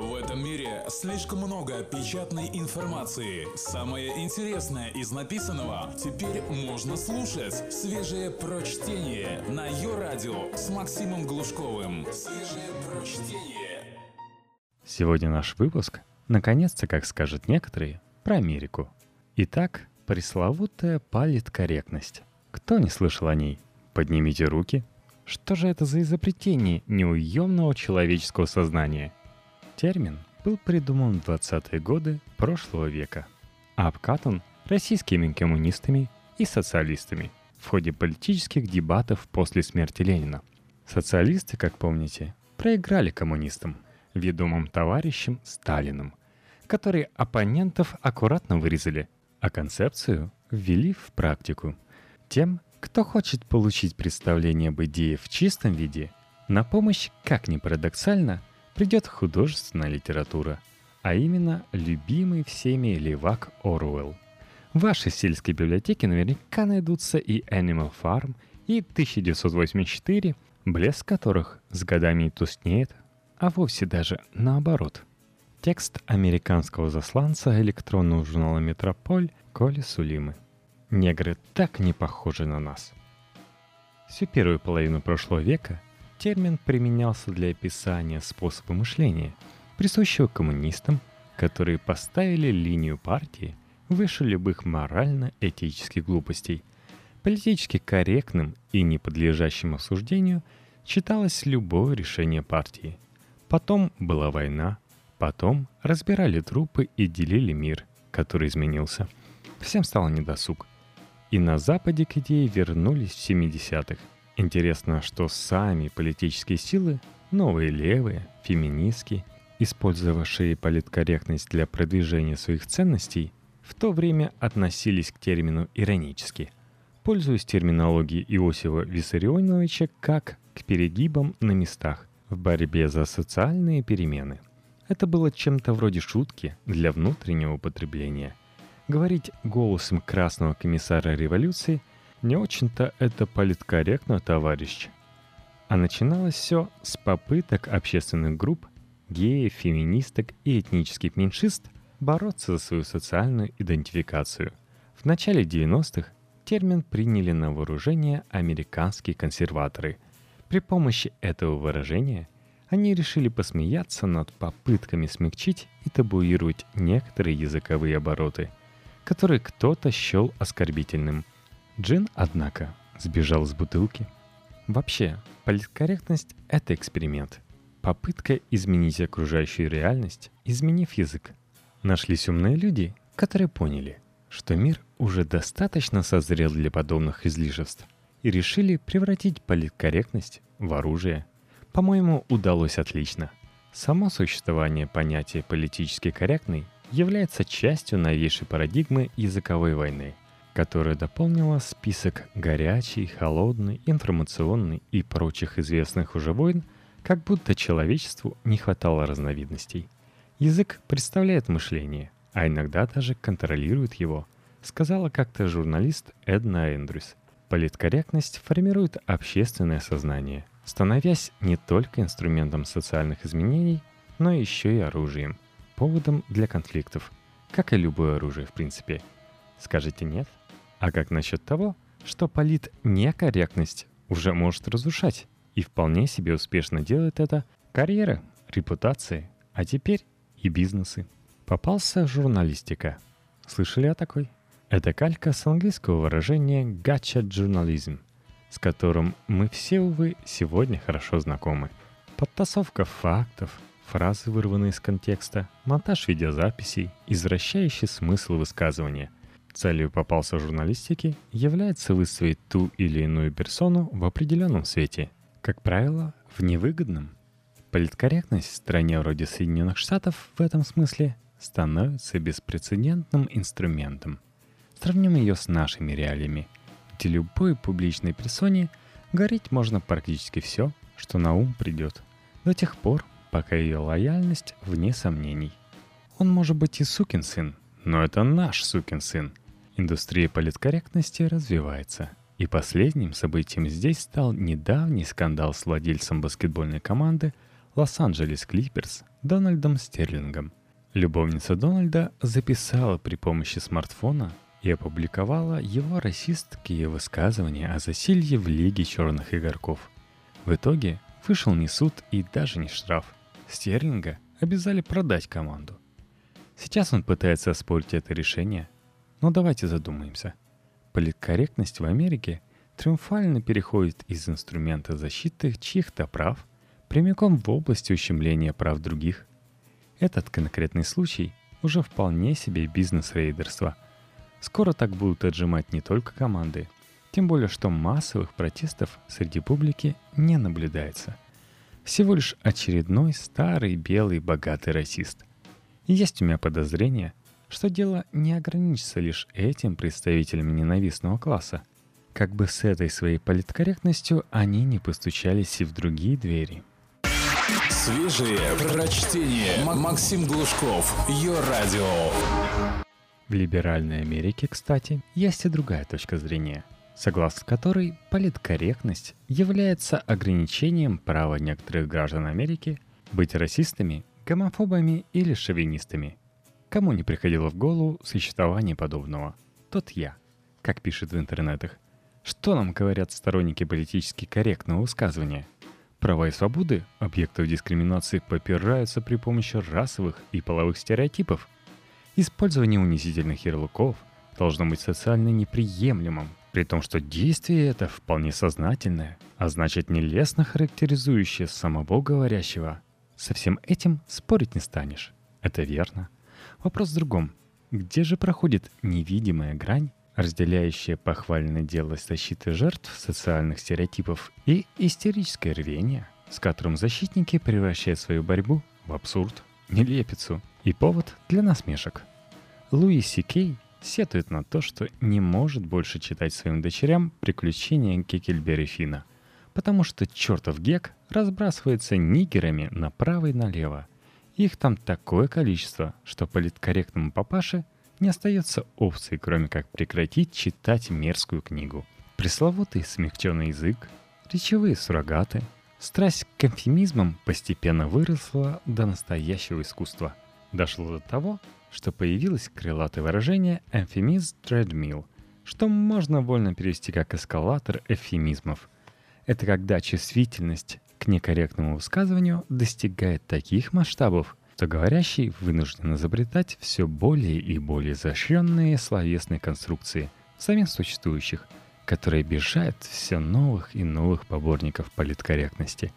В этом мире слишком много печатной информации. Самое интересное из написанного теперь можно слушать. Свежее прочтение на ее радио с Максимом Глушковым. Свежее прочтение. Сегодня наш выпуск, наконец-то, как скажут некоторые, про Америку. Итак, пресловутая политкорректность. Кто не слышал о ней? Поднимите руки. Что же это за изобретение неуемного человеческого сознания – Термин был придуман в 20-е годы прошлого века, а обкатан российскими коммунистами и социалистами в ходе политических дебатов после смерти Ленина. Социалисты, как помните, проиграли коммунистам, ведомым товарищем Сталиным, которые оппонентов аккуратно вырезали, а концепцию ввели в практику. Тем, кто хочет получить представление об идее в чистом виде, на помощь, как ни парадоксально, придет художественная литература, а именно любимый всеми левак Оруэлл. В вашей сельской библиотеке наверняка найдутся и Animal Farm, и 1984, блеск которых с годами не тускнеет, а вовсе даже наоборот. Текст американского засланца электронного журнала «Метрополь» Коли Сулимы. Негры так не похожи на нас. Всю первую половину прошлого века – термин применялся для описания способа мышления, присущего коммунистам, которые поставили линию партии выше любых морально-этических глупостей. Политически корректным и не подлежащим осуждению считалось любое решение партии. Потом была война, потом разбирали трупы и делили мир, который изменился. Всем стало недосуг. И на Западе к идее вернулись в 70-х – Интересно, что сами политические силы, новые левые, феминистки, использовавшие политкорректность для продвижения своих ценностей, в то время относились к термину иронически, пользуясь терминологией Иосифа Виссарионовича как к перегибам на местах в борьбе за социальные перемены. Это было чем-то вроде шутки для внутреннего употребления. Говорить голосом красного комиссара революции – не очень-то это политкорректно, товарищ. А начиналось все с попыток общественных групп, геев, феминисток и этнических меньшинств бороться за свою социальную идентификацию. В начале 90-х термин приняли на вооружение американские консерваторы. При помощи этого выражения они решили посмеяться над попытками смягчить и табуировать некоторые языковые обороты, которые кто-то счел оскорбительным – Джин, однако, сбежал с бутылки. Вообще, политкорректность — это эксперимент. Попытка изменить окружающую реальность, изменив язык. Нашлись умные люди, которые поняли, что мир уже достаточно созрел для подобных излишеств и решили превратить политкорректность в оружие. По-моему, удалось отлично. Само существование понятия «политически корректный» является частью новейшей парадигмы языковой войны — которая дополнила список горячий, холодный, информационный и прочих известных уже войн, как будто человечеству не хватало разновидностей. Язык представляет мышление, а иногда даже контролирует его, сказала как-то журналист Эдна Эндрюс. Политкорректность формирует общественное сознание, становясь не только инструментом социальных изменений, но еще и оружием, поводом для конфликтов, как и любое оружие в принципе. Скажете нет? А как насчет того, что полит некорректность уже может разрушать и вполне себе успешно делает это карьера, репутации, а теперь и бизнесы. Попался журналистика. Слышали о такой? Это калька с английского выражения «gotcha journalism», с которым мы все, увы, сегодня хорошо знакомы. Подтасовка фактов, фразы, вырванные из контекста, монтаж видеозаписей, извращающий смысл высказывания – Целью попался журналистики является выставить ту или иную персону в определенном свете, как правило, в невыгодном. Политкорректность в стране вроде Соединенных Штатов в этом смысле становится беспрецедентным инструментом. Сравним ее с нашими реалиями, где любой публичной персоне говорить можно практически все, что на ум придет, до тех пор, пока ее лояльность вне сомнений. Он может быть и сукин сын, но это наш сукин сын. Индустрия политкорректности развивается. И последним событием здесь стал недавний скандал с владельцем баскетбольной команды Лос-Анджелес Клиперс Дональдом Стерлингом. Любовница Дональда записала при помощи смартфона и опубликовала его расистские высказывания о засилье в Лиге черных игроков. В итоге вышел не суд и даже не штраф. Стерлинга обязали продать команду. Сейчас он пытается оспорить это решение, но давайте задумаемся. Политкорректность в Америке триумфально переходит из инструмента защиты чьих-то прав прямиком в область ущемления прав других. Этот конкретный случай уже вполне себе бизнес-рейдерство – Скоро так будут отжимать не только команды, тем более что массовых протестов среди публики не наблюдается. Всего лишь очередной старый белый богатый расист. Есть у меня подозрение, что дело не ограничится лишь этим представителями ненавистного класса. Как бы с этой своей политкорректностью они не постучались и в другие двери. Свежие прочтение. Максим Глушков. Ее радио. В либеральной Америке, кстати, есть и другая точка зрения, согласно которой политкорректность является ограничением права некоторых граждан Америки быть расистами, гомофобами или шовинистами. Кому не приходило в голову существование подобного? Тот я, как пишет в интернетах. Что нам говорят сторонники политически корректного высказывания? Права и свободы объектов дискриминации попираются при помощи расовых и половых стереотипов – Использование унизительных ярлыков должно быть социально неприемлемым, при том, что действие это вполне сознательное, а значит нелестно характеризующее самого говорящего. Со всем этим спорить не станешь. Это верно. Вопрос в другом. Где же проходит невидимая грань, разделяющая похвальное дело защиты жертв социальных стереотипов и истерическое рвение, с которым защитники превращают свою борьбу в абсурд, нелепицу и повод для насмешек. Луи Си Кей сетует на то, что не может больше читать своим дочерям приключения Кекельбери Фина, потому что чертов Гек разбрасывается нигерами направо и налево. Их там такое количество, что политкорректному папаше не остается опции, кроме как прекратить читать мерзкую книгу. Пресловутый смягченный язык, речевые суррогаты, страсть к эмфемизмам постепенно выросла до настоящего искусства – Дошло до того, что появилось крылатое выражение «эмфемиз treadmill», что можно вольно перевести как эскалатор эвфемизмов. Это когда чувствительность к некорректному высказыванию достигает таких масштабов, что говорящий вынужден изобретать все более и более изощренные словесные конструкции, самих существующих, которые обижают все новых и новых поборников политкорректности.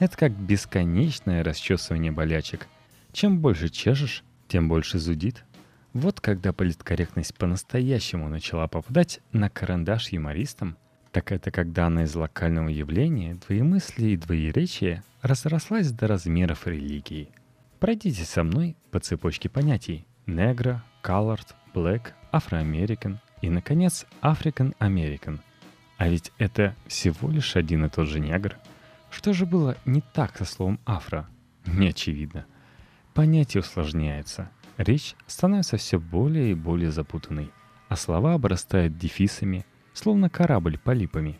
Это как бесконечное расчесывание болячек – чем больше чешешь, тем больше зудит. Вот когда политкорректность по-настоящему начала попадать на карандаш юмористам, так это когда она из локального явления двоемыслия и двоеречия разрослась до размеров религии. Пройдите со мной по цепочке понятий негро, colored, black, афроамерикан и, наконец, African American. А ведь это всего лишь один и тот же негр. Что же было не так со словом афро? Не очевидно – Понятие усложняется. Речь становится все более и более запутанной, а слова обрастают дефисами, словно корабль полипами.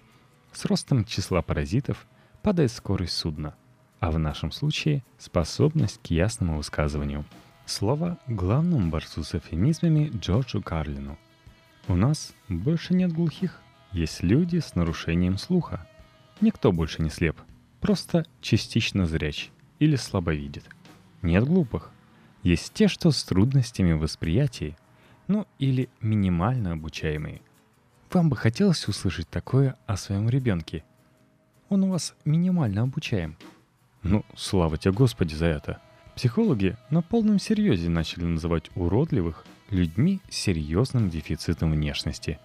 С ростом числа паразитов падает скорость судна, а в нашем случае способность к ясному высказыванию. Слово главному борцу с эфемизмами Джорджу Карлину. У нас больше нет глухих, есть люди с нарушением слуха. Никто больше не слеп, просто частично зряч или слабо видит – нет глупых. Есть те, что с трудностями в восприятии, ну или минимально обучаемые. Вам бы хотелось услышать такое о своем ребенке. Он у вас минимально обучаем. Ну, слава тебе Господи за это. Психологи на полном серьезе начали называть уродливых людьми с серьезным дефицитом внешности.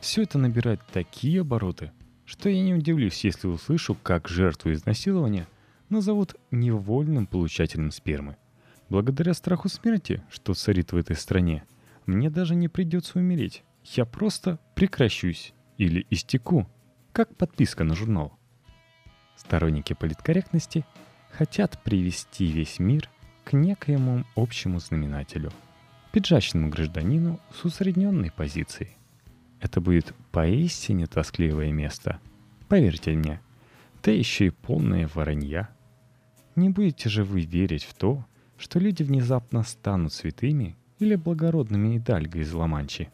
Все это набирает такие обороты, что я не удивлюсь, если услышу, как жертву изнасилования – назовут невольным получателем спермы. Благодаря страху смерти, что царит в этой стране, мне даже не придется умереть. Я просто прекращусь или истеку, как подписка на журнал. Сторонники политкорректности хотят привести весь мир к некоему общему знаменателю, пиджачному гражданину с усредненной позицией. Это будет поистине тоскливое место. Поверьте мне, да еще и полное воронья – Не будете же вы верить в то, что люди внезапно станут святыми или благородными идальго из Ла-Манчи?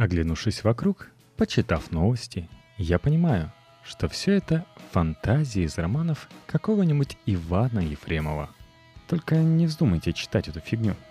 Оглянувшись вокруг, почитав новости, я понимаю, что все это фантазии из романов какого-нибудь Ивана Ефремова. Только не вздумайте читать эту фигню –